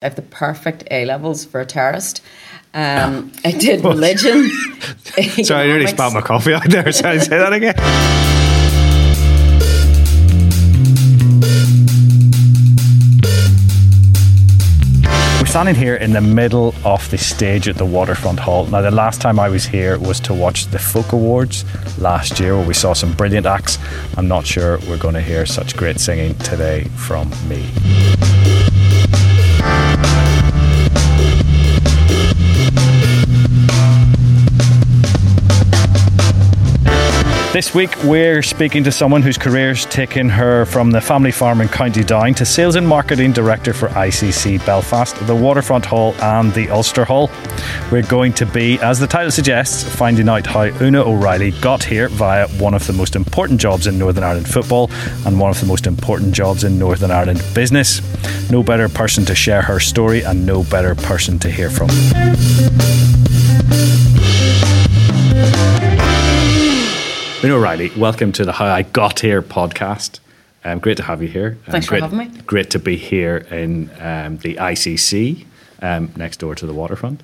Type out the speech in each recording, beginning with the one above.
I have the perfect A levels for a terrorist. Um, I did religion. Sorry, I nearly spat my coffee out there. Sorry, say that again. We're standing here in the middle of the stage at the Waterfront Hall. Now, the last time I was here was to watch the Folk Awards last year, where we saw some brilliant acts. I'm not sure we're going to hear such great singing today from me. This week, we're speaking to someone whose career's taken her from the family farm in County Down to sales and marketing director for ICC Belfast, the Waterfront Hall, and the Ulster Hall. We're going to be, as the title suggests, finding out how Oonagh O'Reilly got here via one of the most important jobs in Northern Ireland football and one of the most important jobs in Northern Ireland business. No better person to share her story and no better person to hear from. Oonagh O'Reilly, welcome to the How I Got Here podcast. Um, great to have you here. Um, Thanks for great, having me. Great to be here in um, the ICC um, next door to the waterfront.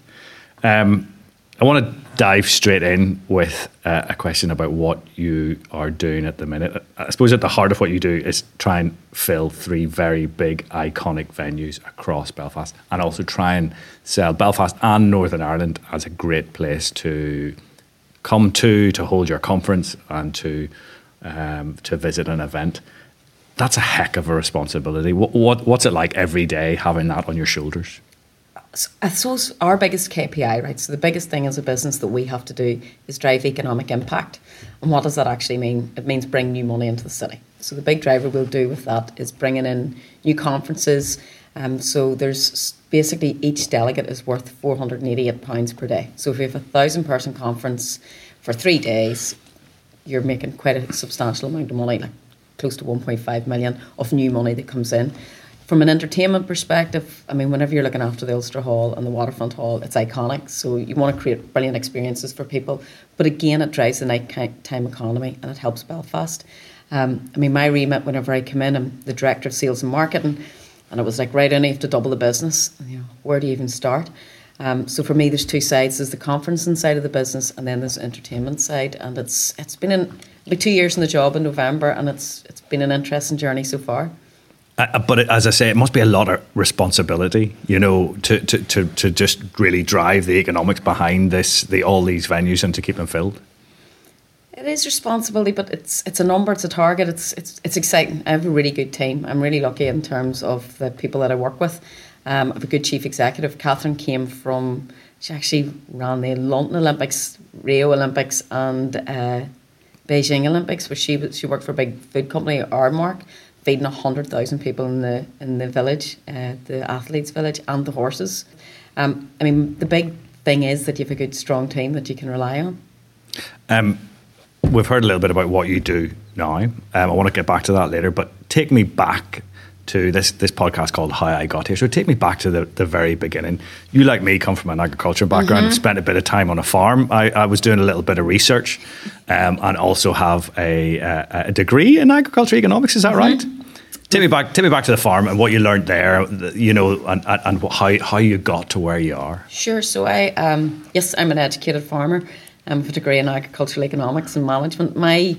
Um, I want to dive straight in with uh, a question about what you are doing at the minute. I suppose at the heart of what you do is try and fill three very big, iconic venues across Belfast and also try and sell Belfast and Northern Ireland as a great place to come to, to hold your conference, and to um, to visit an event. That's a heck of a responsibility. What, what what's it like every day having that on your shoulders? So our biggest KPI, right? So the biggest thing as a business that we have to do is drive economic impact. And what does that actually mean? It means bring new money into the city. So the big driver we'll do with that is bringing in new conferences. Um, so there's basically each delegate is worth four hundred and eighty-eight pounds per day. So if you have a thousand person conference for three days, you're making quite a substantial amount of money, like close to 1.5 million of new money that comes in. From an entertainment perspective, I mean, whenever you're looking after the Ulster Hall and the Waterfront Hall, it's iconic. So you want to create brilliant experiences for people. But again, it drives the nighttime economy and it helps Belfast. Um, I mean, my remit, whenever I come in, I'm the director of sales and marketing, and it was like, right, only have to double the business. You know, where do you even start? Um, so for me, there's two sides: there's the conferencing side of the business, and then there's the entertainment side. And it's it's been in like two years in the job in November, and it's it's been an interesting journey so far. Uh, but it, as I say, it must be a lot of responsibility, you know, to, to, to, to just really drive the economics behind this, the all these venues, and to keep them filled. It is responsibility, but it's it's a number, it's a target. It's it's it's exciting. I have a really good team. I'm really lucky in terms of the people that I work with. Um, I have a good chief executive. Catherine came from. She actually ran the London Olympics, Rio Olympics, and uh, Beijing Olympics, where she she worked for a big food company, Aramark, feeding hundred thousand people in the in the village, uh, the athletes' village, and the horses. Um, I mean, the big thing is that you have a good, strong team that you can rely on. Um, we've heard a little bit about what you do now. Um, I want to get back to that later, but take me back to this this podcast called How I Got Here. So take me back to the, the very beginning. You, like me, come from an agriculture background. I've spent a bit of time on a farm. I, I was doing a little bit of research, um, and also have a, a, a degree in agriculture economics. Is that right? Take me back. Take me back to the farm and what you learned there. You know, and, and, and how how you got to where you are. Sure. So I, um, yes, I'm an educated farmer. With a degree in agricultural economics and management. My,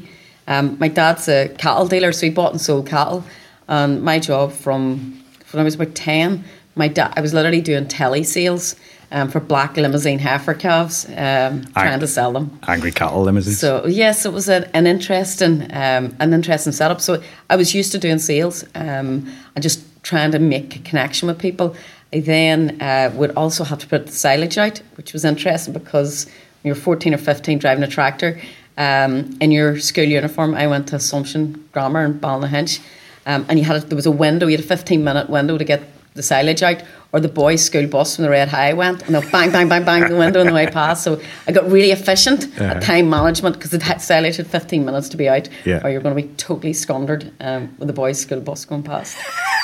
um, my dad's a cattle dealer, so he bought and sold cattle. And my job from when I was about ten, my dad, I was literally doing telly sales um, for black limousine heifer calves, um, trying to sell them. Angry cattle limousines. So yes, it was an, an interesting, um, an interesting setup. So I was used to doing sales um, and just trying to make a connection with people. I then uh, would also have to put the silage out, which was interesting because you're 14 or 15 driving a tractor um, in your school uniform, I went to Assumption Grammar in Ballynahinch, um, and you had a, there was a window, you had a 15 minute window to get the silage out, or the boys' school bus from the Red High went, and they'll bang, bang, bang, bang the window on the way past. So I got really efficient at time management because the had silage had 15 minutes to be out, Yeah. or you're going to be totally squandered um, with the boys' school bus going past.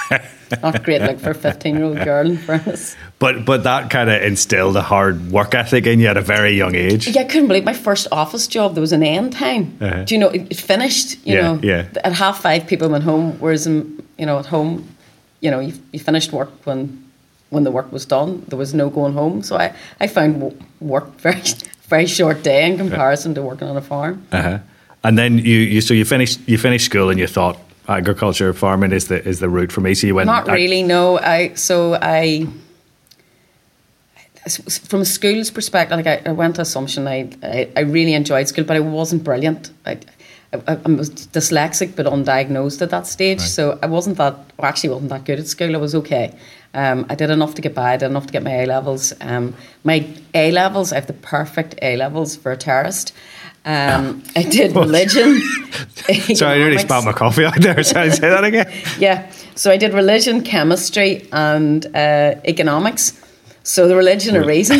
Not great, like for a 15 year old girl in fairness. But but that kind of instilled a hard work ethic in you at a very young age. Yeah, I couldn't believe my first office job. There was an end time. Uh-huh. Do you know it, it finished? You Yeah, know, yeah. at half five people went home. Whereas, um, you know, at home, you know, you, you finished work when when the work was done. There was no going home. So I, I found work very very short day in comparison to working on a farm. Uh-huh. And then you, you so you finished you finished school and you thought agriculture farming is the is the route for me. So you went Not really. No. I so I from a school's perspective, like I, I went to Assumption, I, I, I really enjoyed school, but I wasn't brilliant. I, I, I was dyslexic but undiagnosed at that stage, right. so I wasn't that. Well, actually, wasn't that good at school. I was okay. Um, I did enough to get by. I did enough to get my A levels. Um, my A levels, I have the perfect A levels for a terrorist. Um, I did religion. Sorry, I nearly spat my coffee out there. Sorry, say that again. yeah, so I did religion, chemistry, and uh, economics. So the religion of reason.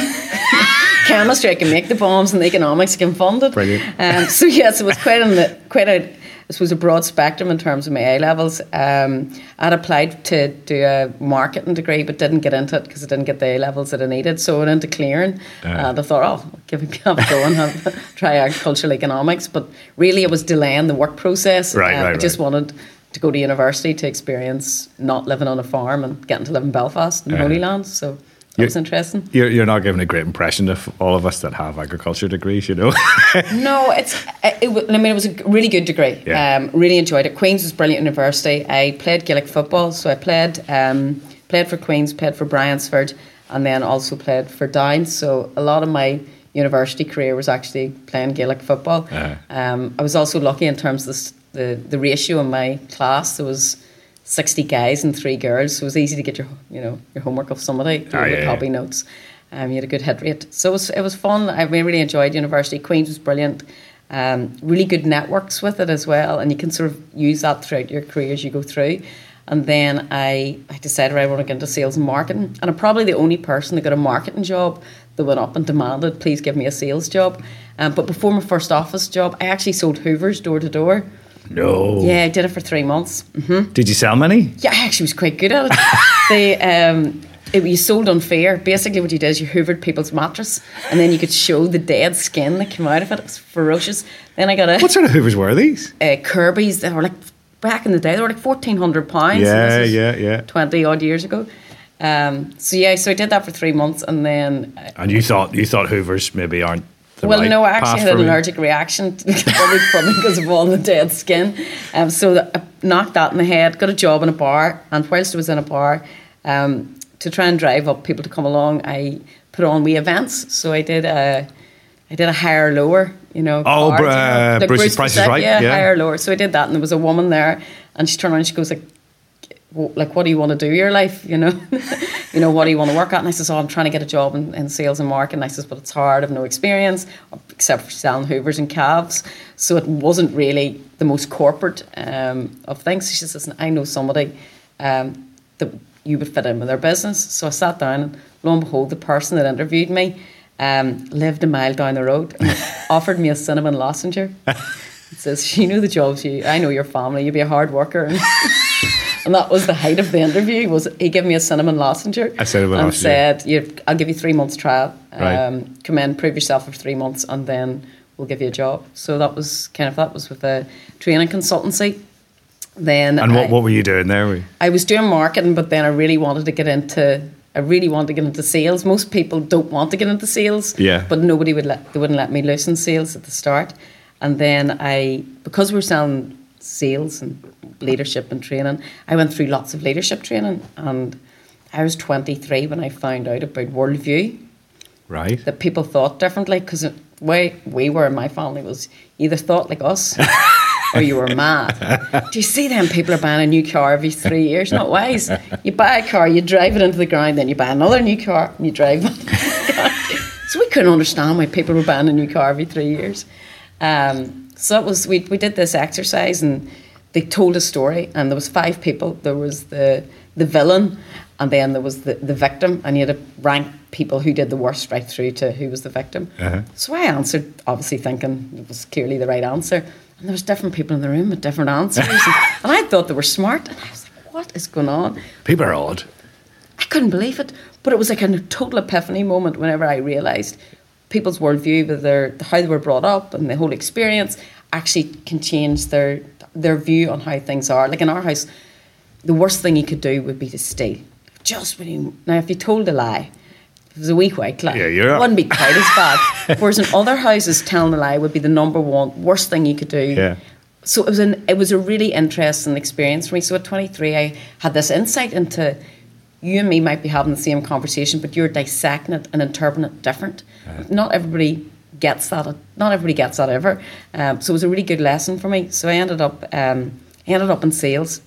Chemistry, I can make the bombs, and the economics I can fund it. Brilliant. Um, so yes, it was quite a quite a this was a broad spectrum in terms of my A levels. Um, I'd applied to do a marketing degree, but didn't get into it because I didn't get the A levels that I needed. So I went into clearing, uh, and I thought, oh, I'll give it a go and have, try agricultural economics. But really, it was delaying the work process. Right, um, right, I just right. wanted to go to university to experience not living on a farm and getting to live in Belfast in uh, Holy Land. So that was interesting. You're, you're not giving a great impression of all of us that have agriculture degrees, you know. no, it's. It, I mean, it was a really good degree. Yeah. Um, really enjoyed it. Queens was brilliant university. I played Gaelic football, so I played um, played for Queens, played for Bryansford, and then also played for Downs. So a lot of my university career was actually playing Gaelic football. Uh-huh. Um, I was also lucky in terms of the, the the ratio in my class. There was 60 guys and three girls, so it was easy to get your you know your homework off somebody oh, yeah, copy yeah. notes. Um, you had a good hit rate, so it was it was fun. I really enjoyed university. Queens was brilliant. Um, really good networks with it as well, and you can sort of use that throughout your career as you go through. And then I, I decided I want to get into sales and marketing, and I'm probably the only person that got a marketing job that went up and demanded, please give me a sales job. Um, but before my first office job, I actually sold Hoovers door to door. No. Yeah, I did it for three months. Mm-hmm. Did you sell many? Yeah, I actually was quite good at it. they, um, it, you sold on unfair. Basically, what you did is you hoovered people's mattress, and then you could show the dead skin that came out of it. It was ferocious. Then I got a what sort of hoovers were these? Uh, Kirby's. They were like back in the day. They were like fourteen hundred pounds. Yeah, yeah, yeah. Twenty odd years ago. Um, so yeah, so I did that for three months, and then. And you thought you thought hoovers maybe aren't well, right no, I actually had an allergic reaction, probably, probably because of all the dead skin. Um, so I knocked that in the head, got a job in a bar, and whilst I was in a bar, um, to try and drive up people to come along, I put on wee events. So I did a, I did a higher lower, you know. Oh, card, uh, you know, like Bruce's Price is Right, yeah, yeah, higher lower. So I did that, and there was a woman there, and she turned around and she goes like, like what do you want to do your life you know? You know what do you want to work at? And I says oh I'm trying to get a job in, in sales and marketing. And I says but it's hard I've no experience except for selling hoovers and calves. So it wasn't really the most corporate um, of things. She says I know somebody um, that you would fit in with their business. So I sat down and lo and behold the person that interviewed me um, lived a mile down the road and offered me a cinnamon lozenge says she knew the jobs you I know your family you'd be a hard worker and that was the height of the interview. Was he gave me a cinnamon lozenge a cinnamon and said, "I'll give you three months trial. Um, Come in, prove yourself for three months, and then we'll give you a job." So that was kind of that was with a training consultancy. Then And what, I, what were you doing there? You- I was doing marketing, but then I really wanted to get into. I really wanted to get into sales. Most people don't want to get into sales. Yeah. But nobody would let they wouldn't let me loose in sales at the start. And then I because we we're selling sales and leadership and training, I went through lots of leadership training and I was 23 when I found out about worldview Right. that people thought differently because the way we were in my family was either thought like us or you were mad. Do you see them people are buying a new car every three years? Not wise. You buy a car, you drive it into the ground, then you buy another new car and you drive it. so we couldn't understand why people were buying a new car every three years. Um, so it was we, we did this exercise and they told a story and there was five people. There was the the villain and then there was the, the victim and you had to rank people who did the worst right through to who was the victim. Uh-huh. So I answered, obviously thinking it was clearly the right answer. And there was different people in the room with different answers. and, and I thought they were smart. And I was like, what is going on? People are odd. I couldn't believe it. But it was like a total epiphany moment whenever I realised people's worldview, with their how they were brought up and the whole experience, actually can change their their view on how things are. Like in our house, the worst thing you could do would be to steal. just when you, now if you told a lie, if it was a weak white lie, Yeah, you're- it wouldn't be quite as bad. Whereas in other houses, telling a lie would be the number one worst thing you could do. Yeah. So it was an it was a really interesting experience for me. So at 23, I had this insight into you and me might be having the same conversation, but you're dissecting it and interpreting it different. Not everybody gets that. Not everybody gets that ever. Um, so it was a really good lesson for me. So I ended up um, I ended up in sales.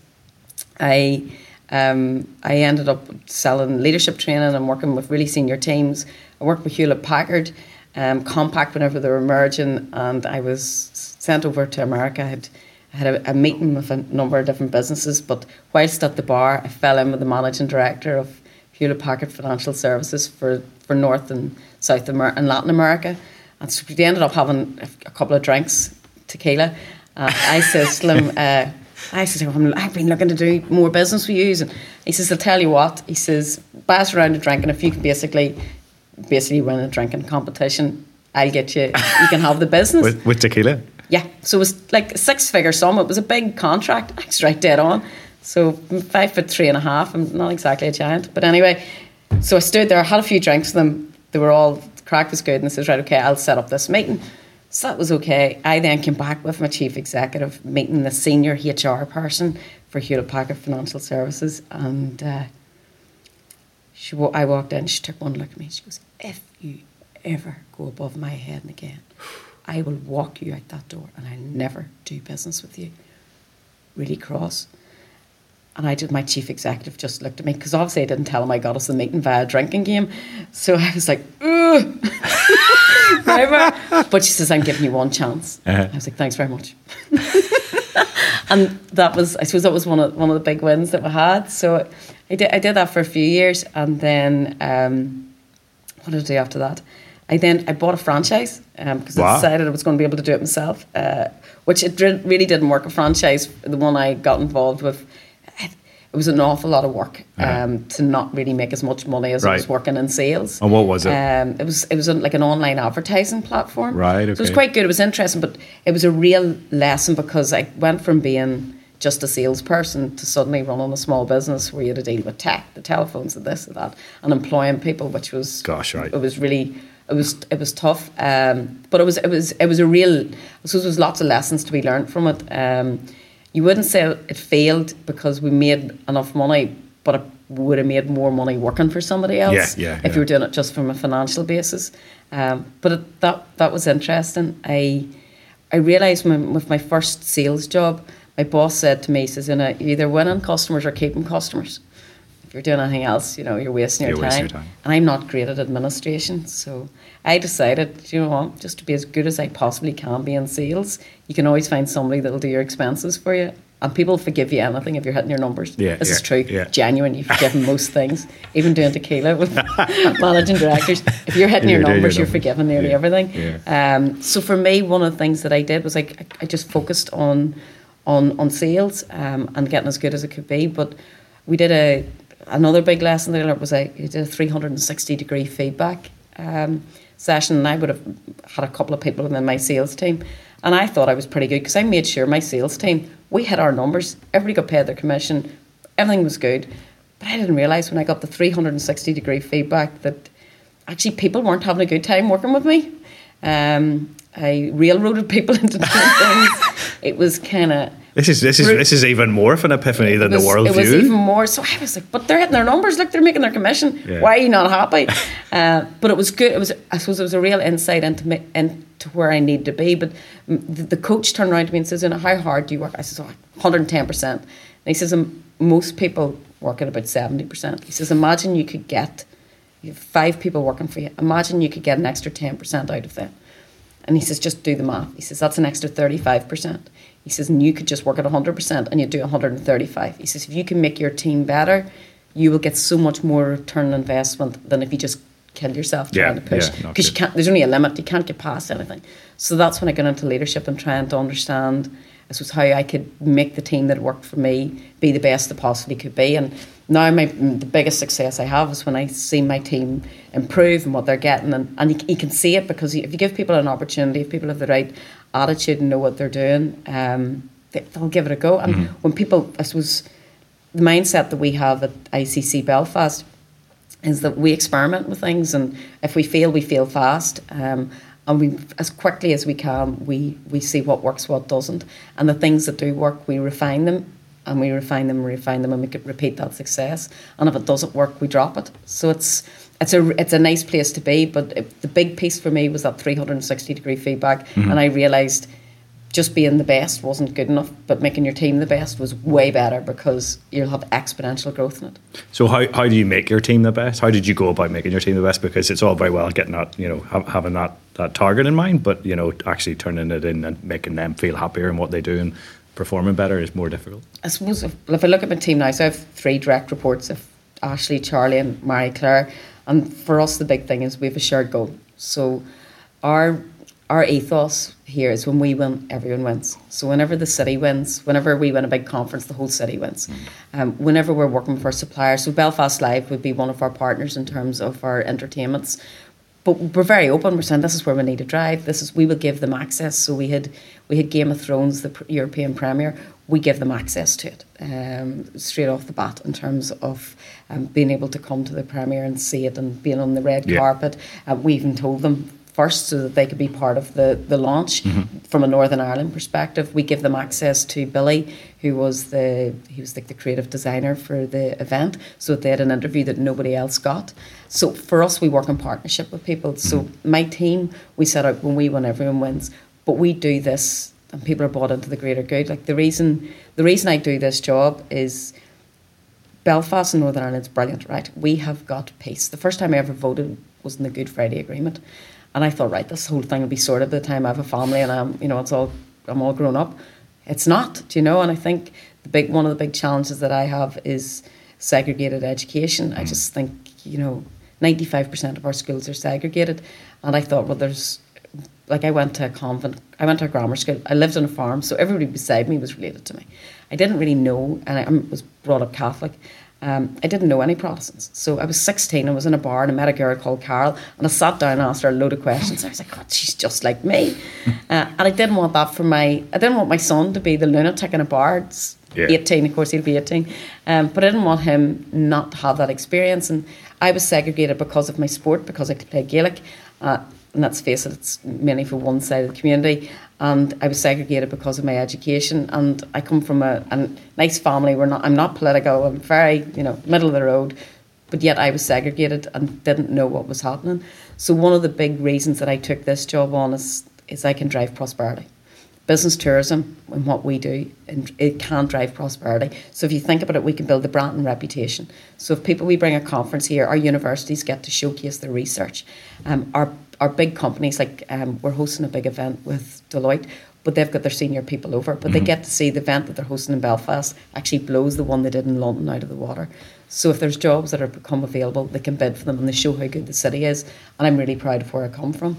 I um, I ended up selling leadership training and working with really senior teams. I worked with Hewlett Packard, um, Compaq whenever they were merging, and I was sent over to America. I had, I had a, a meeting with a number of different businesses, but whilst at the bar, I fell in with the managing director of Hewlett Packard Financial Services for, for North and South America and Latin America. And so we ended up having a, couple of drinks, tequila. Uh, I says to him, uh, I said, him, I've been looking to do more business with you. And he says, I'll tell you what. He says, buy us around a drink, and if you can basically, basically win a drinking competition, I'll get you. You can have the business. With, with tequila? Yeah, so it was like a six figure sum. It was a big contract. I was right dead on. So I'm five foot three and a half. I'm not exactly a giant. But anyway, so I stood there, had a few drinks with them. They were all, crack was good. And I says, right, okay, I'll set up this meeting. So that was okay. I then came back with my chief executive, meeting the senior HR person for Hewlett Packard Financial Services. And uh, she, I walked in, she took one look at me. She goes, if you ever go above my head again, I will walk you out that door and I'll never do business with you. Really cross. And I did, my chief executive just looked at me because obviously I didn't tell him I got us the meeting via a drinking game. So I was like. Whatever. But she says, I'm giving you one chance. Uh-huh. I was like, thanks very much. and that was, I suppose that was one of, one of the big wins that we had. So I did, I did that for a few years. And then, um, what did I do after that? I then I bought a franchise because Wow. I decided I was going to be able to do it myself, uh, which it really didn't work. A franchise, the one I got involved with, it, was an awful lot of work um, to not really make as much money as I was working in sales. And what was it? Um, it was it was like an online advertising platform. Right, So it was quite good. It was interesting, but it was a real lesson because I went from being just a salesperson to suddenly running a small business where you had to deal with tech, the telephones, and this and that, and employing people, which was Gosh, right. It was really. It was it was tough, um, but it was it was it was a real. I suppose there was lots of lessons to be learned from it. You wouldn't say it failed because we made enough money, but it would have made more money working for somebody else Yeah, yeah, if yeah. you were doing it just from a financial basis. Um, but it, that that was interesting. I I realised my, with my first sales job, my boss said to me, he says, you know, you're either winning customers or keeping customers. You're doing anything else, you know, you're wasting your, You're time. wasting your time. And I'm not great at administration, so I decided, you know what, just to be as good as I possibly can be in sales, you can always find somebody that'll do your expenses for you. And people forgive you anything if you're hitting your numbers. Yeah, this is true. yeah. Genuine, you forgive most things. Even doing tequila with managing directors. If you're hitting your doing your numbers, you're forgiven nearly Yeah, everything. yeah. Um, so for me, one of the things that I did was like I, I just focused on on on sales um, and getting as good as it could be. But we did a another big lesson that I learned was I did a 360 degree feedback um, session, and I would have had a couple of people within my sales team, and I thought I was pretty good because I made sure my sales team we hit our numbers. Everybody got paid their commission, everything was good. But I didn't realise when I got the 360 degree feedback that actually people weren't having a good time working with me. Um, I railroaded people into doing things. It was kind of. This is this is this is even more of an epiphany than was, the world it was view. even more. So I was like, but they're hitting their numbers. Look, they're making their commission. Yeah. Why are you not happy? uh, but it was good. It was, I suppose, it was a real insight into me, into where I need to be. But the, the coach turned around to me and says, "You know, how hard do you work?" I says, "Oh, 110 percent." And he says, "Um, "Most people work at about 70 percent." He says, "Imagine you could get you have five people working for you. Imagine you could get an extra 10 percent out of them." And he says, just do the math. He says, that's an extra 35%. He says, and you could just work at 100% and you do 135. He says, if you can make your team better, you will get so much more return on investment than if you just kill yourself Yeah, trying to push. yeah, Because you can't, there's only a limit. You can't get past anything. So that's when I got into leadership and trying to understand, I suppose, how I could make the team that worked for me be the best it possibly could be. And now my the biggest success I have is when I see my team improve and what they're getting, and, and you, you can see it because if you give people an opportunity, if people have the right attitude and know what they're doing, um, they, they'll give it a go. And when people, I suppose, the mindset that we have at ICC Belfast is that we experiment with things, and if we fail, we fail fast. Um, and we, as quickly as we can, we, we see what works, what doesn't, and the things that do work, we refine them, and we refine them, refine them, and we could repeat that success. And if it doesn't work, we drop it. So it's it's a it's a nice place to be. But the big piece for me was that 360 degree feedback, mm-hmm. and I realised just being the best wasn't good enough, but making your team the best was way better because you'll have exponential growth in it. So how, how do you make your team the best? How did you go about making your team the best? Because it's all very well getting that, you know, having that, that target in mind, but, you know, actually turning it in and making them feel happier in what they do and performing better is more difficult. I suppose if, if I look at my team now, so I have three direct reports of Ashley, Charlie and Mary Claire. And for us, the big thing is we have a shared goal. So our our ethos here is when we win, everyone wins. So whenever the city wins, whenever we win a big conference, the whole city wins. Mm. Um, whenever we're working with our suppliers, so Belfast Live would be one of our partners in terms of our entertainments. But we're very open. We're saying this is where we need to drive. This is we will give them access. So we had we had Game of Thrones, the European premiere. We give them access to it um, straight off the bat in terms of um, being able to come to the premiere and see it and being on the red yeah. carpet. Uh, we even told them first so that they could be part of the, the launch mm-hmm. from a Northern Ireland perspective. We give them access to Billy, who was the he was like the creative designer for the event, so they had an interview that nobody else got. So for us, we work in partnership with people. Mm-hmm. So my team, we set out when we win, everyone wins, but we do this and people are bought into the greater good. Like the reason the reason I do this job is Belfast and Northern Ireland is brilliant, right? We have got peace. The first time I ever voted was in the Good Friday Agreement. And I thought, right, this whole thing will be sorted by the time I have a family and I'm, you know, it's all, I'm all grown up. It's not, do you know? And I think the big, one of the big challenges that I have is segregated education. I mm. just think, you know, 95% of our schools are segregated. And I thought, well, there's, like, I went to a convent, I went to a grammar school, I lived on a farm, so everybody beside me was related to me. I didn't really know, and I was brought up Catholic. Um, I didn't know any Protestants. So I was 16, I was in a bar and I met a girl called Carol and I sat down and asked her a load of questions. I was like, God, she's just like me. Uh, and I didn't want that for my, I didn't want my son to be the lunatic in a bar. It's yeah. 18, of course he'll be 18. Um, but I didn't want him not to have that experience. And I was segregated because of my sport, because I played Gaelic. Uh, and let's face it, it's mainly for one side of the community. And I was segregated because of my education. And I come from a, a nice family. We're not. I'm not political. I'm very, you know, middle of the road. But yet I was segregated and didn't know what was happening. So one of the big reasons that I took this job on is is I can drive prosperity. Business tourism and what we do, and it can drive prosperity. So if you think about it, we can build the brand and reputation. So if people we bring a conference here, our universities get to showcase their research. Um, our our big companies, like um, we're hosting a big event with Deloitte, but they've got their senior people over. But mm-hmm. they get to see the event that they're hosting in Belfast actually blows the one they did in London out of the water. So if there's jobs that are become available, they can bid for them and they show how good the city is. And I'm really proud of where I come from.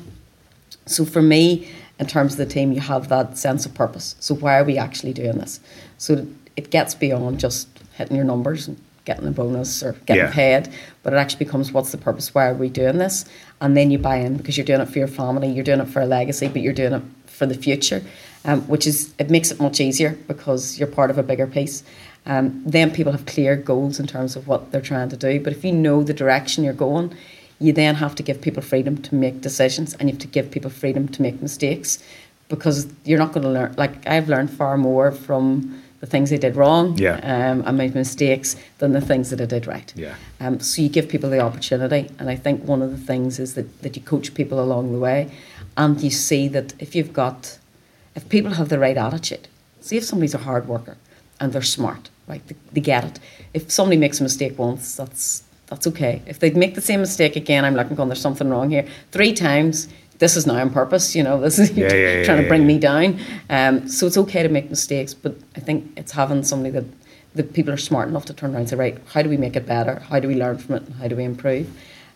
So for me, in terms of the team, you have that sense of purpose. So why are we actually doing this? So it gets beyond just hitting your numbers and getting a bonus or getting yeah. paid, but it actually becomes what's the purpose? Why are we doing this? And then you buy in because you're doing it for your family, you're doing it for a legacy, but you're doing it for the future, um, which is it makes it much easier because you're part of a bigger piece. Um, then people have clear goals in terms of what they're trying to do. But if you know the direction you're going, you then have to give people freedom to make decisions and you have to give people freedom to make mistakes because you're not going to learn. Like I've learned far more from the things I did wrong yeah. um, and my mistakes than the things that I did right. Yeah. Um, so you give people the opportunity, and I think one of the things is that, that you coach people along the way, and you see that if you've got, if people have the right attitude, see if somebody's a hard worker and they're smart, right? They, they get it. If somebody makes a mistake once, that's that's okay. If they make the same mistake again, I'm looking, going, there's something wrong here. Three times, this is now on purpose, you know, this is yeah, yeah, trying yeah, to bring me down. Um, so it's okay to make mistakes, but I think it's having somebody that the people are smart enough to turn around and say, right, how do we make it better? How do we learn from it? How do we improve?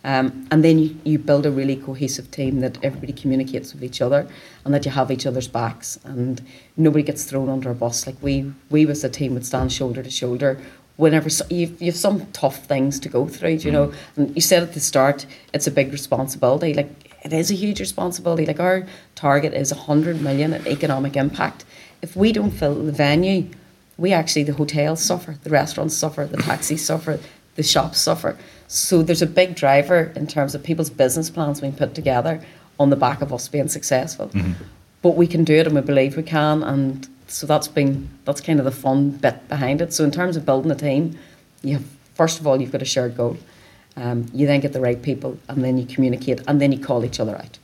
Um, and then you, you build a really cohesive team that everybody communicates with each other and that you have each other's backs and nobody gets thrown under a bus. Like we, we as a team would stand shoulder to shoulder whenever you've, you've some tough things to go through, you know. Mm-hmm. And you said at the start, it's a big responsibility. Like it is a huge responsibility. Like our target is 100 million in economic impact. If we don't fill the venue, we actually the hotels suffer, the restaurants suffer, the taxis suffer, the shops suffer. So there's a big driver in terms of people's business plans being put together on the back of us being successful. Mm-hmm. But we can do it, and we believe we can, and so that's been that's kind of the fun bit behind it. So in terms of building a team, you have first of all you've got a shared goal. Um, you then get the right people, and then you communicate, and then you call each other out.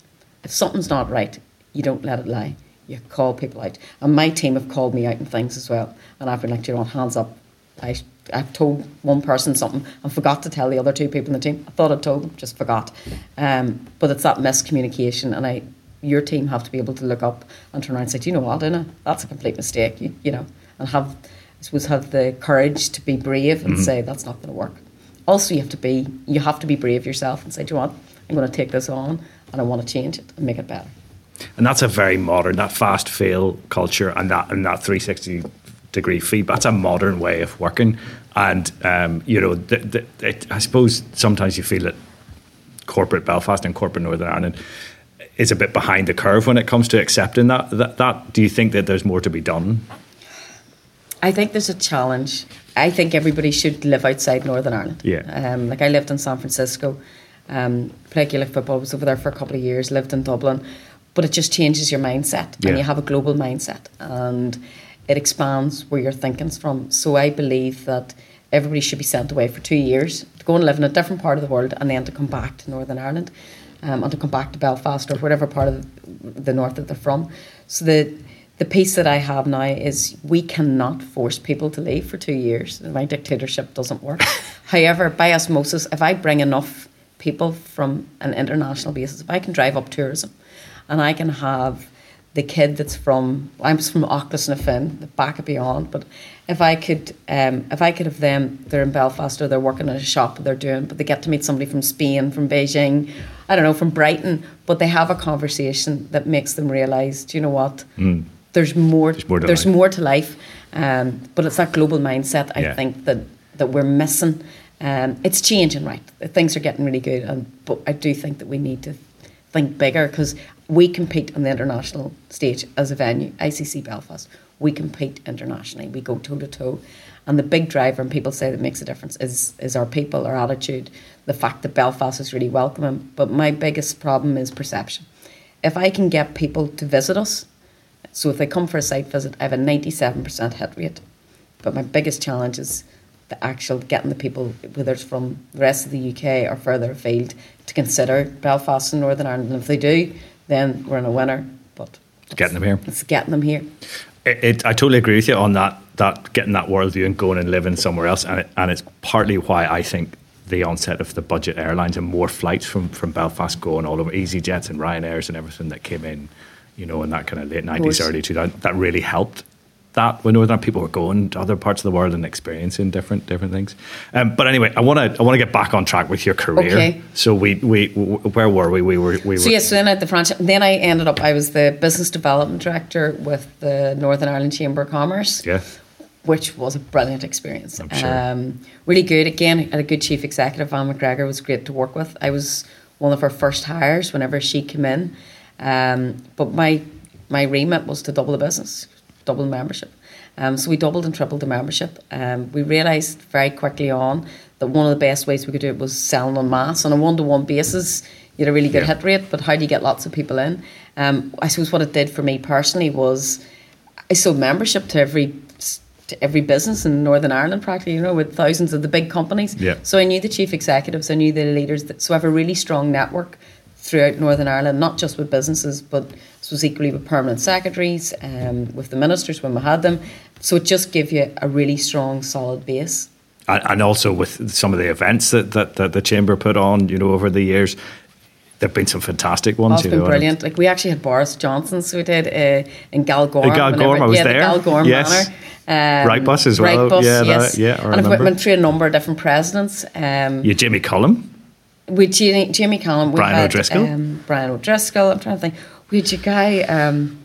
If something's not right, you don't let it lie. You call people out, and my team have called me out in things as well. And I've been like, you know, hands up. I I've told one person something and forgot to tell the other two people in the team. I thought I told them, just forgot. Um, but it's that miscommunication, and I your team have to be able to look up and turn around and say, Do you know what, Inna, that's a complete mistake, you, you know, and have, I suppose, have the courage to be brave and mm-hmm. say, That's not going to work. Also, you have to be, you have to be brave yourself and say, Do you know what, I'm going to take this on and I want to change it and make it better. And that's a very modern, that fast fail culture and that, and that 360 degree feedback. That's a modern way of working. And, um, you know, the, the, it, I suppose sometimes you feel that corporate Belfast and corporate Northern Ireland is a bit behind the curve when it comes to accepting that, that, that. Do you think that there's more to be done? I think there's a challenge. I think everybody should live outside Northern Ireland. Yeah. Um, like I lived in San Francisco, um, played Gaelic football, was over there for a couple of years, lived in Dublin, but it just changes your mindset yeah. and you have a global mindset and it expands where your thinking's from. So I believe that everybody should be sent away for two years to go and live in a different part of the world and then to come back to Northern Ireland um, and to come back to Belfast or whatever part of the north that they're from. So the the piece that I have now is we cannot force people to leave for two years. My dictatorship doesn't work. However, by osmosis, if I bring enough people from an international basis, if I can drive up tourism and I can have the kid that's from I'm from Aughlisnafin, the back of beyond. But if I could um, if I could have them, they're in Belfast or they're working in a shop they're doing, but they get to meet somebody from Spain, from Beijing, I don't know, from Brighton, but they have a conversation that makes them realise, do you know what? Mm. There's more. There's more to there's life. More to life. Um, but it's that global mindset I yeah. think that that we're missing. Um, it's changing, right? Things are getting really good, and but I do think that we need to think bigger because we compete on the international stage as a venue, ICC Belfast. We compete internationally. We go toe to toe. And the big driver, and people say that makes a difference, is is our people, our attitude, the fact that Belfast is really welcoming. But my biggest problem is perception. If I can get people to visit us, so if they come for a site visit, I have a 97% hit rate. But my biggest challenge is the actual getting the people, whether it's from the rest of the UK or further afield, to consider Belfast and Northern Ireland. And if they do, then we're in a winner. But getting them here, it's getting them here. It, it, I totally agree with you on that. That getting that worldview and going and living somewhere else, and it, and it's partly why I think the onset of the budget airlines and more flights from from Belfast going all over EasyJets and Ryanairs and everything that came in, you know, in that kind of late nineties, early two thousand, that really helped that when Northern people were going to other parts of the world and experiencing different different things. Um, but anyway, I want to I want to get back on track with your career. Okay. So we we where were we? We were we so were. yes. So then at the franchise, then I ended up. I was the business development director with the Northern Ireland Chamber of Commerce. Yeah. Which was a brilliant experience. Sure. Um, really good. Again, had a good chief executive. Anne McGregor was great to work with. I was one of her first hires whenever she came in. Um, but my my remit was to double the business, double membership. Um, so we doubled and tripled the membership. Um, we realised very quickly on that one of the best ways we could do it was selling on mass on a one to one basis. You had a really good yeah. hit rate, but how do you get lots of people in? Um, I suppose what it did for me personally was I sold membership to every to every business in Northern Ireland, practically, you know, with thousands of the big companies. Yeah. So I knew the chief executives, I knew the leaders. That, so I have a really strong network throughout Northern Ireland, not just with businesses, but this was equally with permanent secretaries, um, with the ministers when we had them. So it just gives you a really strong, solid base. And also with some of the events that, that, that the chamber put on, you know, over the years, there've been some fantastic ones. Oh, it's been brilliant. Like we actually had Boris Johnson, so we did uh, in Galgorm. In Galgorm, I was yeah, there. The Galgorm yes. Manor. Um, Wrightbus as well. Wrightbus, yeah, yes. That, yeah, I and I've went through a number of different presidents. Um, you Jimmy Cullum. With Jimmy, Jimmy Cullum. We Brian had, O'Driscoll. Um, Brian O'Driscoll. I'm trying to think. We had a guy, um,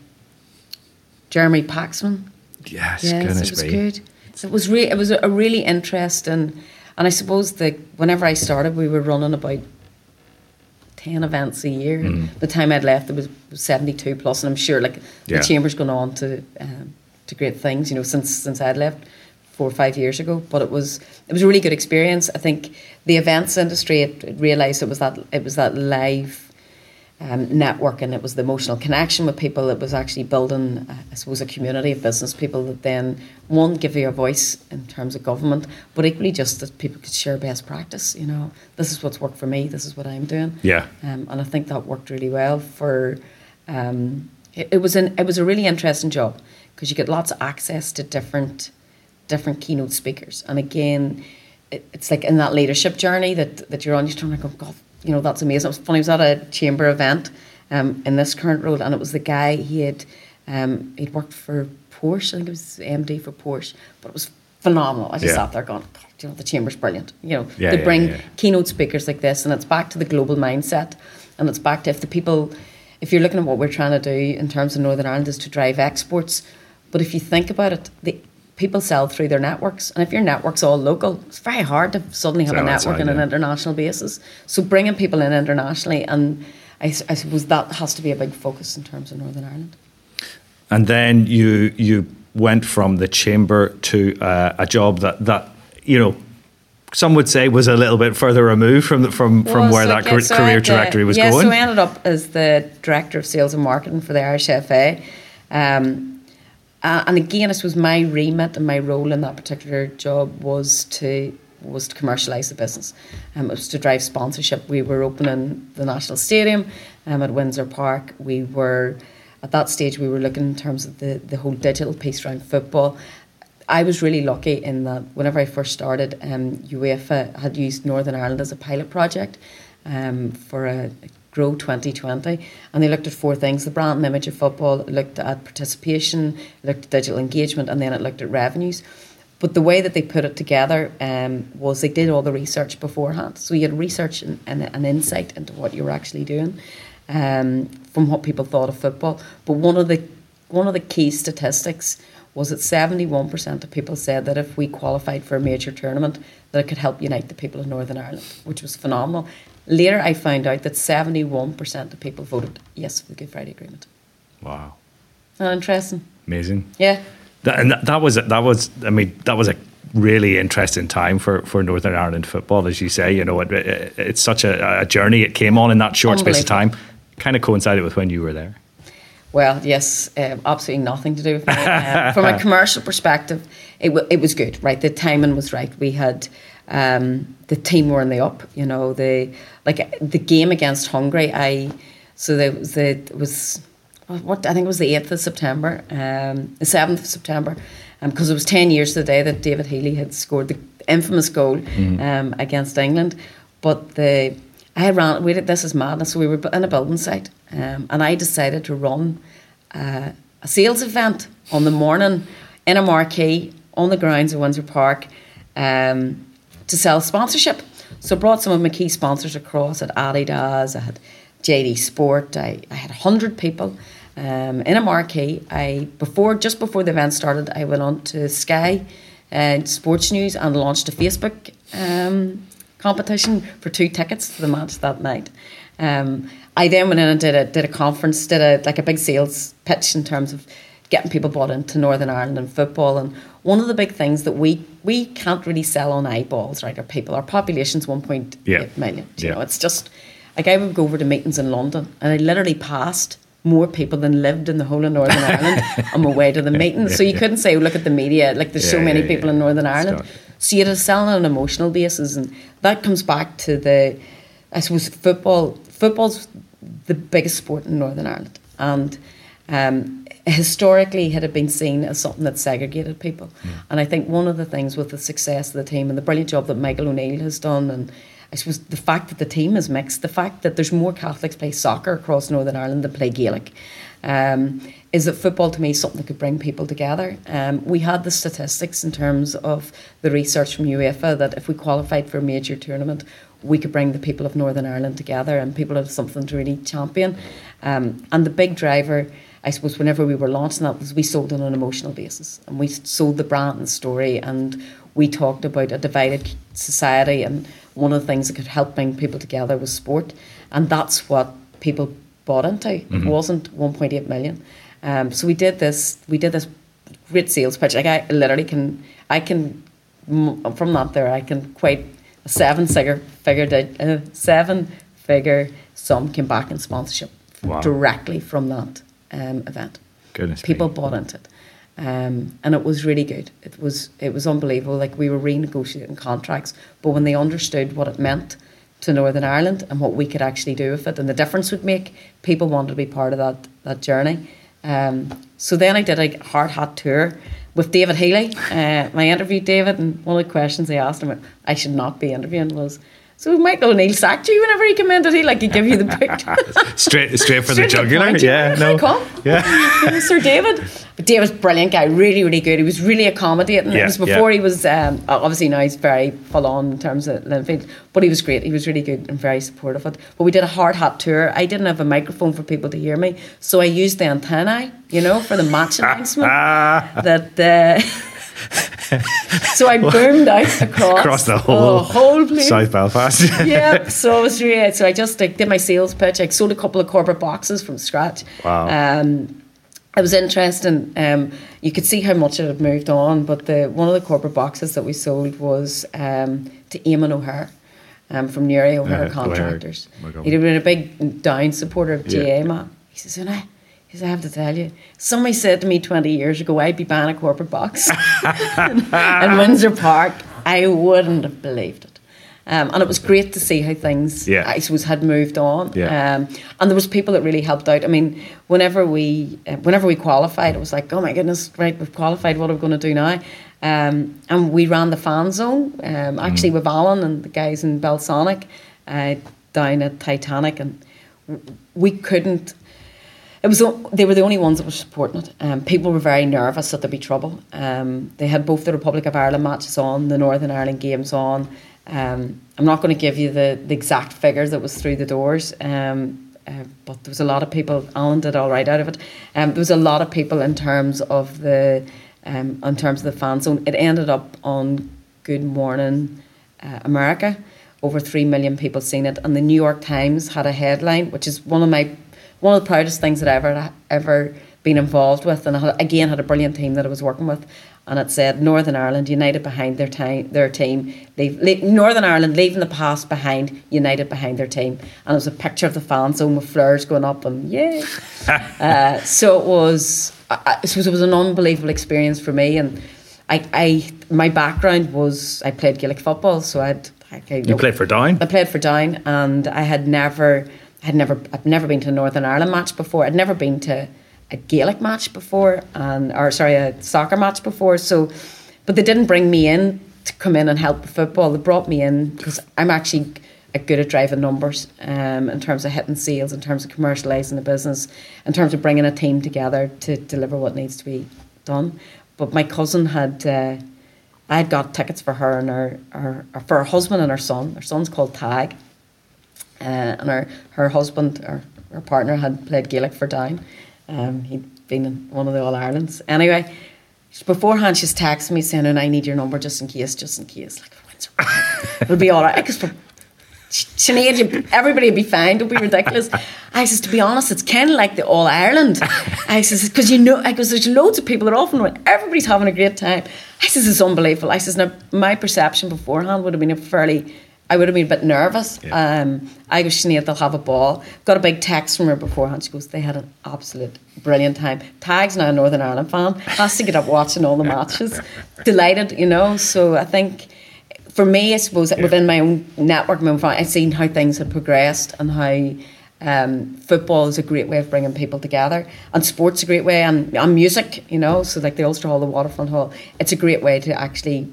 Jeremy Paxman. Yes, yes goodness it was me. good. So it was re- it was a really interesting, and I suppose that whenever I started, we were running about ten events a year. Mm. The time I'd left, it was seventy two plus, and I'm sure like yeah. the chamber's gone on to um, to great things. You know, since since I'd left four or five years ago, but it was it was a really good experience. I think the events industry it, it realised it was that it was that live um, network and it was the emotional connection with people. It was actually building, uh, I suppose, a community of business people that then one give you a voice in terms of government, but equally just that people could share best practice. You know, this is what's worked for me. This is what I'm doing. Yeah. Um, and I think that worked really well for. Um, it, it was an it was a really interesting job because you get lots of access to different different keynote speakers, and again, it, it's like in that leadership journey that that you're on. You're trying to go, God you know, that's amazing. It was funny. I was at a chamber event um, in this current role, and it was the guy he had um, he'd worked for Porsche. I think it was MD for Porsche, but it was phenomenal. I just yeah. sat there going, you know, the chamber's brilliant. You know, yeah, they yeah, bring keynote speakers like this, and it's back to the global mindset, and it's back to if the people, if you're looking at what we're trying to do in terms of Northern Ireland is to drive exports, but if you think about it, the people sell through their networks. And if your network's all local, it's very hard to suddenly have so a network on an international basis. So bringing people in internationally, and I, I, suppose that has to be a big focus in terms of Northern Ireland. And then you you went from the chamber to uh, a job that that you know some would say was a little bit further removed from the, from from well, where so, that yeah, so career trajectory was yeah, going. so I ended up as the director of sales and marketing for the Irish FA. Um, uh, and again, it was my remit and my role in that particular job was to was to commercialise the business. Um, it was to drive sponsorship. We were opening the National Stadium um, at Windsor Park. We were at that stage we were looking in terms of the, the whole digital piece around football. I was really lucky in that whenever I first started, um, UEFA had used Northern Ireland as a pilot project um, for a Grow 2020, and they looked at four things: the brand and image of football, looked at participation, looked at digital engagement, and then it looked at revenues. But the way that they put it together um, was they did all the research beforehand. So you had research and, and an insight into what you were actually doing um, from what people thought of football. But one of the one of the key statistics was that 71% of people said that if we qualified for a major tournament, that it could help unite the people of Northern Ireland, which was phenomenal. Later, I found out that 71% of people voted yes for the Good Friday Agreement. Wow. Not interesting. Amazing. Yeah. That, and that, that was that was I mean that was a really interesting time for, for Northern Ireland football, as you say. You know, it, it, it's such a, a, journey it came on in that short space of time. Kind of coincided with when you were there. Well, yes, uh, absolutely nothing to do with me. Uh, from a commercial perspective, it, w- it was good, right? The timing was right. We had um, the team were in the up. You know, the like the game against Hungary. I so there was the it was what I think it was the eighth of September, um, the seventh of September, because um, it was ten years to the day that David Healy had scored the infamous goal mm-hmm. um, against England. But the I ran. We did, this is madness. So we were in a building site, um, and I decided to run uh, a sales event on the morning in a marquee on the grounds of Windsor Park. Um, to sell sponsorship. So I brought some of my key sponsors across at Adidas, I had JD Sport, I, I had 100 people um, in a marquee. I before Just before the event started, I went on to Sky and uh, Sports News and launched a Facebook um, competition for two tickets to the match that night. Um, I then went in and did a did a conference, did a like a big sales pitch in terms of getting people bought into Northern Ireland and football. And one of the big things that we we can't really sell on eyeballs, right? Our people, our population's one point yeah. eight million. You yeah. know, it's just like I would go over to meetings in London, and I literally passed more people than lived in the whole of Northern Ireland on my way to the meeting. Yeah, so you couldn't say, oh, look at the media, like there's so many people in Northern Ireland. So you had to sell on an emotional basis, and that comes back to the, I suppose, football. Football's the biggest sport in Northern Ireland, and um, historically it had been seen as something that segregated people. And I think one of the things with the success of the team and the brilliant job that Michael O'Neill has done and I suppose the fact that the team is mixed, the fact that there's more Catholics play soccer across Northern Ireland than play Gaelic, um, is that football to me is something that could bring people together. Um, we had the statistics in terms of the research from UEFA that if we qualified for a major tournament, we could bring the people of Northern Ireland together and people have something to really champion. Um, and the big driver I suppose whenever we were launching that was we sold on an emotional basis and we sold the brand and story and we talked about a divided society and one of the things that could help bring people together was sport and that's what people bought into. Mm-hmm. It wasn't 1.8 million. Um, so we did this. We did this great sales pitch. Like I literally can, I can from that there I can quite a seven figure figure a seven figure sum came back in sponsorship wow. directly from that um, event. Goodness people me. bought into it. Um, and it was really good. It was it was unbelievable. Like we were renegotiating contracts, but when they understood what it meant to Northern Ireland and what we could actually do with it and the difference would make, people wanted to be part of that that journey. Um, so then I did a hard hat tour with David Healy. Uh, I interviewed David, and one of the questions they asked him, I should not be interviewing, was so Michael O'Neill sacked you whenever he came in, did he? Like he give you the picture. straight straight for straight the jugular. Yeah, no. Yeah. Sir David. But David's brilliant guy, really, really good. He was really accommodating. Yeah, it was before yeah. he was um, obviously now he's very full on in terms of Linfield. But he was great. He was really good and very supportive of it. But we did a hard hat tour. I didn't have a microphone for people to hear me. So I used the antennae, you know, for the match announcement. that uh, so I boomed out across, across the whole, whole place. South Belfast. yeah, so it was really so I just like, did my sales pitch. I sold a couple of corporate boxes from scratch. Wow. Um, it was interesting. Um, you could see how much it had moved on, but the one of the corporate boxes that we sold was um, to Eamon O'Hare. Um, from Newry O'Hare Contractors. Oh He'd been a big down supporter of GA yeah. man. He says, and I, because I have to tell you, somebody said to me 20 years ago, I'd be buying a corporate box in Windsor Park. I wouldn't have believed it. Um, and it was great to see how things, yeah. I suppose, had moved on. Yeah. Um, and there was people that really helped out. I mean, whenever we, uh, whenever we qualified, it was like, oh my goodness, right, we've qualified. What are we going to do now? Um, and we ran the fan zone, um, actually mm. with Alan and the guys in Belsonic uh, down at Titanic, and we couldn't it was they were the only ones that were supporting it. Um, people were very nervous that there'd be trouble. Um, they had both the Republic of Ireland matches on, the Northern Ireland games on. Um, I'm not going to give you the, the exact figures that was through the doors, um, uh, but there was a lot of people. Alan did all right out of it. Um, there was a lot of people in terms of the um, in terms of the fan zone. It ended up on Good Morning uh, America. Over three million people seen it, and the New York Times had a headline, which is one of my one of the proudest things that I ever ever been involved with, and I had, again had a brilliant team that I was working with. And it said Northern Ireland united behind their time, their team. Leave, leave, Northern Ireland leaving the past behind, united behind their team. And it was a picture of the fan zone with flowers going up, and yeah. uh, so it was, I, it was, it was an unbelievable experience for me. And I, I, my background was I played Gaelic football, so I'd. I, I, you played for Down. I played for Down, and I had never I'd never I'd never been to a Northern Ireland match before. I'd never been to a Gaelic match before, and or sorry, a soccer match before. So, but they didn't bring me in to come in and help with football. They brought me in because I'm actually good at driving numbers um, in terms of hitting sales, in terms of commercialising the business, in terms of bringing a team together to deliver what needs to be done. But my cousin had. Uh, I had got tickets for her and her, her, her, for her husband and her son. Her son's called Tag, uh, and her, her husband, or her partner, had played Gaelic for Down. Um, he'd been in one of the All Irelands. Anyway, beforehand, she's texting me saying, and I need your number just in case, just in case. Like, it'll be all right. Because Sinead, everybody would be fine. Don't be ridiculous. I says, to be honest, it's kind of like the All Ireland. I says, because you know, I goes, there's loads of people that often when everybody's having a great time. I says, it's unbelievable. I says, now my perception beforehand would have been a fairly I would have been a bit nervous. Yeah. Um, I go, Sinead, they'll have a ball. Got a big text from her beforehand. She goes, they had an absolute brilliant time. Tag's now a Northern Ireland fan. Has to get up watching all the matches. Delighted, you know. So I think for me, I suppose yeah. within my own network, I've seen how things have progressed and how um, football is a great way of bringing people together, and sports a great way, and, and music, you know. So like the Ulster Hall, the Waterfront Hall, it's a great way to actually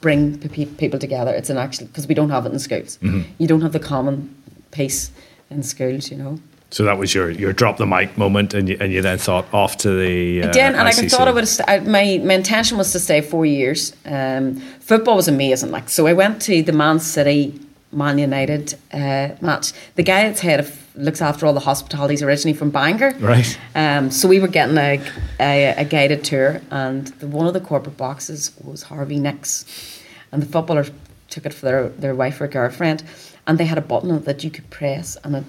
bring people together. It's an actual because we don't have it in schools. Mm-hmm. You don't have the common piece in schools, you know. So that was your your drop the mic moment, and you, and you then thought off to the. Uh, Again, and ICC. I thought I would. St- my my intention was to stay four years. Um, football was amazing, like so. I went to the Man City Man United uh, match. The guy that's head of looks after all the hospitalities originally from Bangor. Right. Um, so we were getting a, a, a guided tour, and the, one of the corporate boxes was Harvey Nicks, and the footballer took it for their, their wife or girlfriend, and they had a button that you could press, and it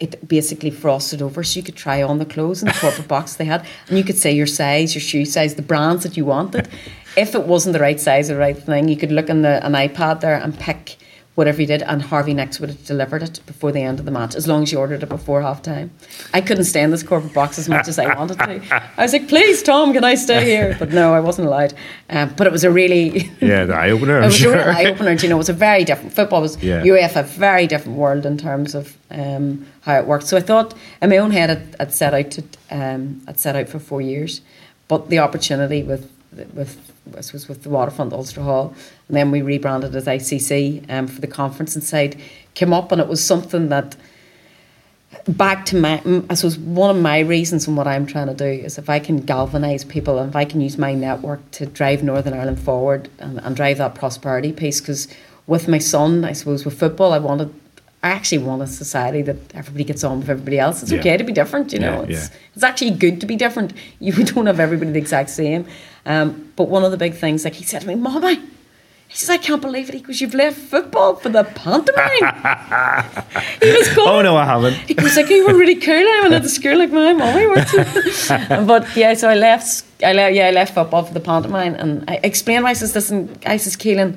it basically frosted over so you could try on the clothes in the corporate box they had and you could say your size, your shoe size, the brands that you wanted. if it wasn't the right size or the right thing, you could look on the an iPad there and pick whatever you did, and Harvey Nicks would have delivered it before the end of the match, as long as you ordered it before half time. I couldn't stay in this corporate box as much as I wanted to. I was like, please, Tom, can I stay here? But no, I wasn't allowed. Um, but it was a really. Yeah, the eye opener. it was sure. a real eye opener. You know, it was a very different. Football was Yeah. UEFA, very different world in terms of um, how it worked. So I thought, in my own head, I'd, I'd set out to, um, I'd set out for four years, but the opportunity with with I suppose with the waterfront Ulster Hall, and then we rebranded as ICC um, for the conference inside came up, and it was something that back to my I suppose one of my reasons and what I'm trying to do is if I can galvanise people and if I can use my network to drive Northern Ireland forward and, and drive that prosperity piece because with my son I suppose with football I wanted I actually want a society that everybody gets on with everybody else. It's Yeah. okay to be different, you know. Yeah, it's, it's actually good to be different. You don't have everybody the exact same. Um, but one of the big things, like he said to me, Mommy, he says, I can't believe it. He goes, You've left football for the pantomime. he was going, Oh no, I haven't. he was like, "You were really cool." I went to school like my mommy to. but yeah, so I left. I left. Yeah, I left football for the pantomime, and I explained. I says, "Listen, I says, Keelan,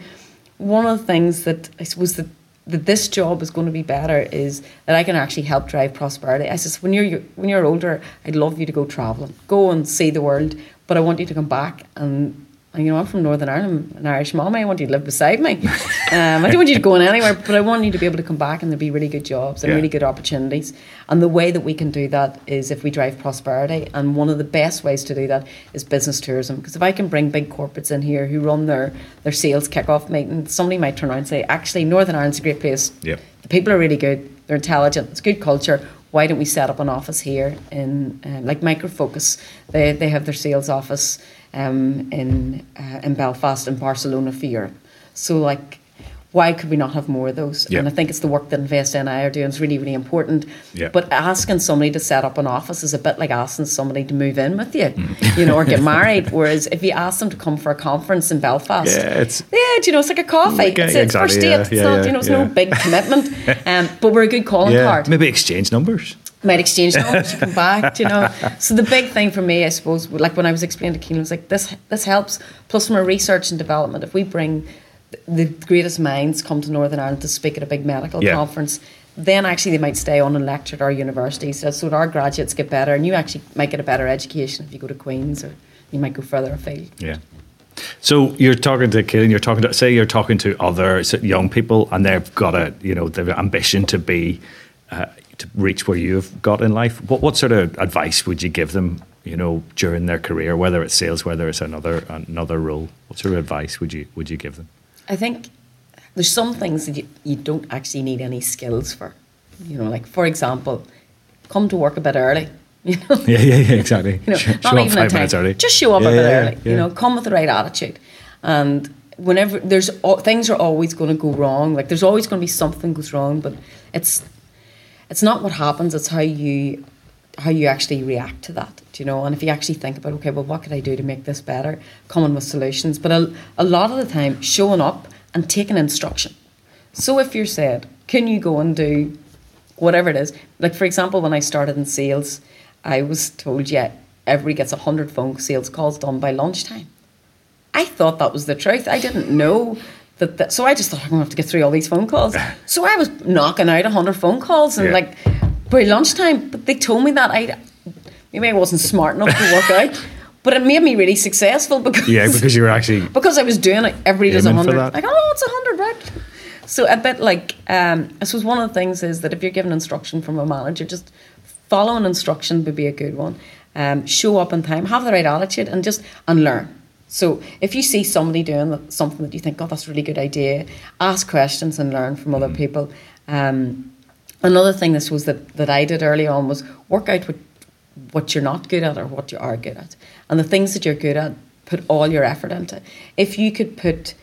one of the things that I suppose that that this job is going to be better is that I can actually help drive prosperity. I says, when you're when you're older, I'd love you to go traveling, go and see the world, but I want you to come back and." You know, I'm from Northern Ireland, an Irish mommy. I want you to live beside me. Um, I don't want you to go in anywhere, but I want you to be able to come back and there'll be really good jobs and Yeah. really good opportunities. And the way that we can do that is if we drive prosperity. And one of the best ways to do that is business tourism. Because if I can bring big corporates in here who run their, their sales kick-off meeting, somebody might turn around and say, actually, Northern Ireland's a great place. Yep. The people are really good. They're intelligent. It's good culture. Why don't we set up an office here in um, like Microfocus? They they have their sales office um, in uh, in Belfast and Barcelona for Europe. So like, why could we not have more of those? Yeah. And I think it's the work that Invest NI are doing is really really important. Yeah. But asking somebody to set up an office is a bit like asking somebody to move in with you, Mm. you know, or get married. Whereas if you ask them to come for a conference in Belfast, Yeah, it's yeah, do you know, it's like a coffee. Like, it's, it's exactly, first date. yeah, it's yeah, not, yeah, you know, it's yeah. no big commitment. Um, but we're a good calling yeah. card. Maybe exchange numbers. Might exchange numbers, you come back, you know. So the big thing for me, I suppose, like when I was explaining to Keelan, was like this this helps. Plus from a research and development, if we bring the greatest minds come to Northern Ireland to speak at a big medical Yeah. conference, then actually they might stay on and lecture at our universities. So, so that our graduates get better, and you actually might get a better education if you go to Queen's, or you might go further afield. Yeah. So you're talking to Killian, you're talking to say you're talking to other young people, and they've got a you know the ambition to be uh, to reach where you've got in life. What what sort of advice would you give them? You know, during their career, whether it's sales, whether it's another another role, what sort of advice would you would you give them? I think there's some things that you, you don't actually need any skills for. You know, like for example, come to work a bit early. You know, Yeah, yeah, yeah, exactly. you know, Show- not show even five minutes early. Just show up Yeah, a bit yeah, early. yeah. You know, come with the right attitude. And whenever there's things are always going to go wrong. Like there's always going to be something goes wrong, but it's it's not what happens. It's how you how you actually react to that. You know? And if you actually think about, okay, well, what could I do to make this better? Coming with solutions. But a, a lot of the time, showing up and taking instruction. So if you're said, can you go and do whatever it is? Like for example, when I started in sales, I was told, yeah, everybody gets hundred phone sales calls done by lunchtime. I thought that was the truth. I didn't know that. that so I just thought I'm going to have to get through all these phone calls. So I was knocking out hundred phone calls and Yeah. like by lunchtime. But they told me that I maybe I wasn't smart enough to work out. But it made me really successful because Yeah, because you were actually because I was doing it, everybody does hundred. Like, oh, it's a hundred, right? So a bit like, um, I suppose one of the things is that if you're given instruction from a manager, just follow an instruction would be a good one. Um, show up on time, have the right attitude, and just and learn. So if you see somebody doing something that you think, oh, that's a really good idea, ask questions and learn from other people. Um, another thing this was that, that I did early on was work out what what you're not good at or what you are good at. And the things that you're good at, put all your effort into. If you could put,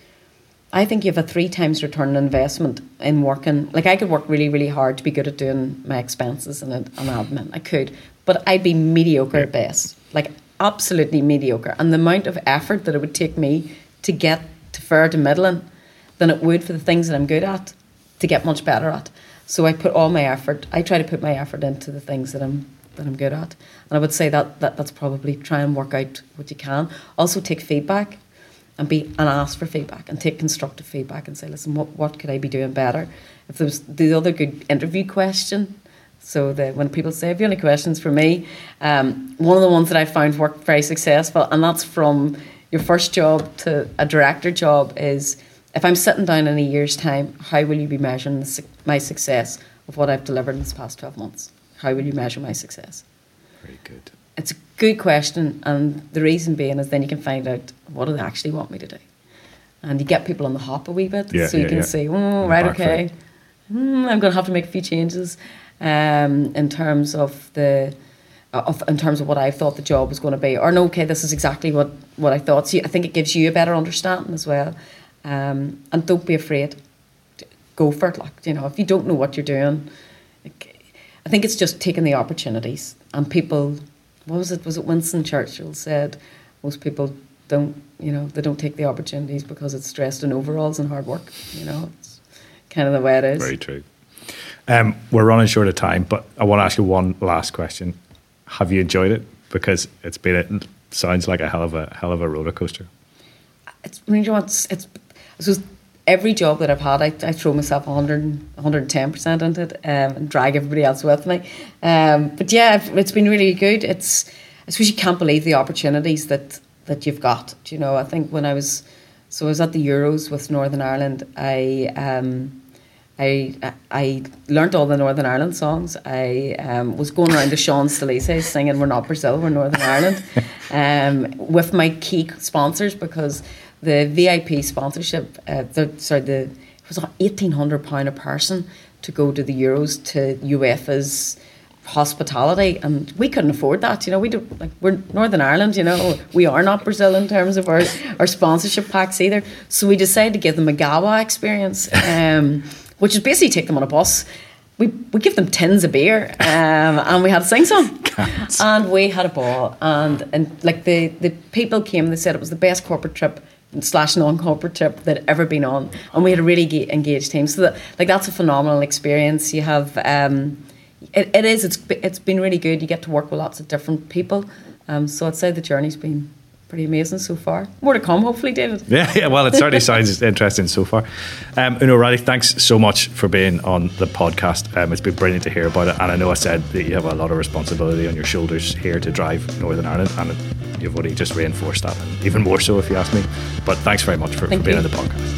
I think you have a three times return on investment in working. Like I could work really, really hard to be good at doing my expenses and, and admin. I could, but I'd be mediocre at best. Like absolutely mediocre. And the amount of effort that it would take me to get to fair to middling than it would for the things that I'm good at to get much better at. So I put all my effort. I try to put my effort into the things that I'm that I'm good at, and I would say that, that that's probably try and work out what you can. Also take feedback, and be and ask for feedback and take constructive feedback and say, listen, what what could I be doing better? If there's the other good interview question. So that when people say, "Have you any questions for me?" Um, one of the ones that I found worked very successful, and that's from your first job to a director job, is if I'm sitting down in a year's time, how will you be measuring the, my success of what I've delivered in this past 12 months? How will you measure my success? Very good. It's a good question, and the reason being is then you can find out what do they actually want me to do. And you get people on the hop a wee bit, Yeah, so you yeah, can yeah. say, oh, right, okay, Hmm, I'm going to have to make a few changes um, in terms of the of in terms of what I thought the job was going to be, or no, okay, this is exactly what what I thought. So I think it gives you a better understanding as well, um, and don't be afraid. Go for it, like you know, if you don't know what you're doing, like, I think it's just taking the opportunities. And people, what was it? Was it Winston Churchill said, most people don't, you know, they don't take the opportunities because it's dressed in overalls and hard work. You know, it's kind of the way it is. Very true. Um, we're running short of time, but I want to ask you one last question. Have you enjoyed it? Because it's been it sounds like a hell of a hell of a roller coaster. it's you know it's it's I suppose every job that I've had I, I throw myself 100 110 percent into it um, and drag everybody else with me. Um, but yeah it's been really good. It's I suppose you can't believe the opportunities that that you've got Do you know? I think when I was so I was at the Euros with Northern Ireland I um, I I learnt all the Northern Ireland songs. I um, was going around the Champs Elysees singing "We're not Brazil, we're Northern Ireland," um, with my key sponsors because the VIP sponsorship, uh, the, sorry, the it was eighteen hundred pound a person to go to the Euros to UEFA's hospitality, and we couldn't afford that. You know, we don't like we're Northern Ireland. You know, we are not Brazil in terms of our our sponsorship packs either. So we decided to give them a Gawa experience, um, which is basically take them on a bus. We we give them tins of beer, um, and we had to sing some, and we had a ball, and and like the the people came, they said it was the best corporate trip slash non-corporate trip they'd ever been on. And we had a really ge- engaged team. So that like that's a phenomenal experience. You have um it, it's it's been really good. You get to work with lots of different people. Um so i'd say the journey's been pretty amazing so far. More to come hopefully david. Yeah, yeah. Well, it certainly sounds interesting so far. Um, Oonagh Riley, thanks so much for being on the podcast. Um, it's been brilliant to hear about it, and I know I said that you have a lot of responsibility on your shoulders here to drive Northern Ireland, and you've already just reinforced that, and even more so if you ask me. But thanks very much for, for being you. on the podcast.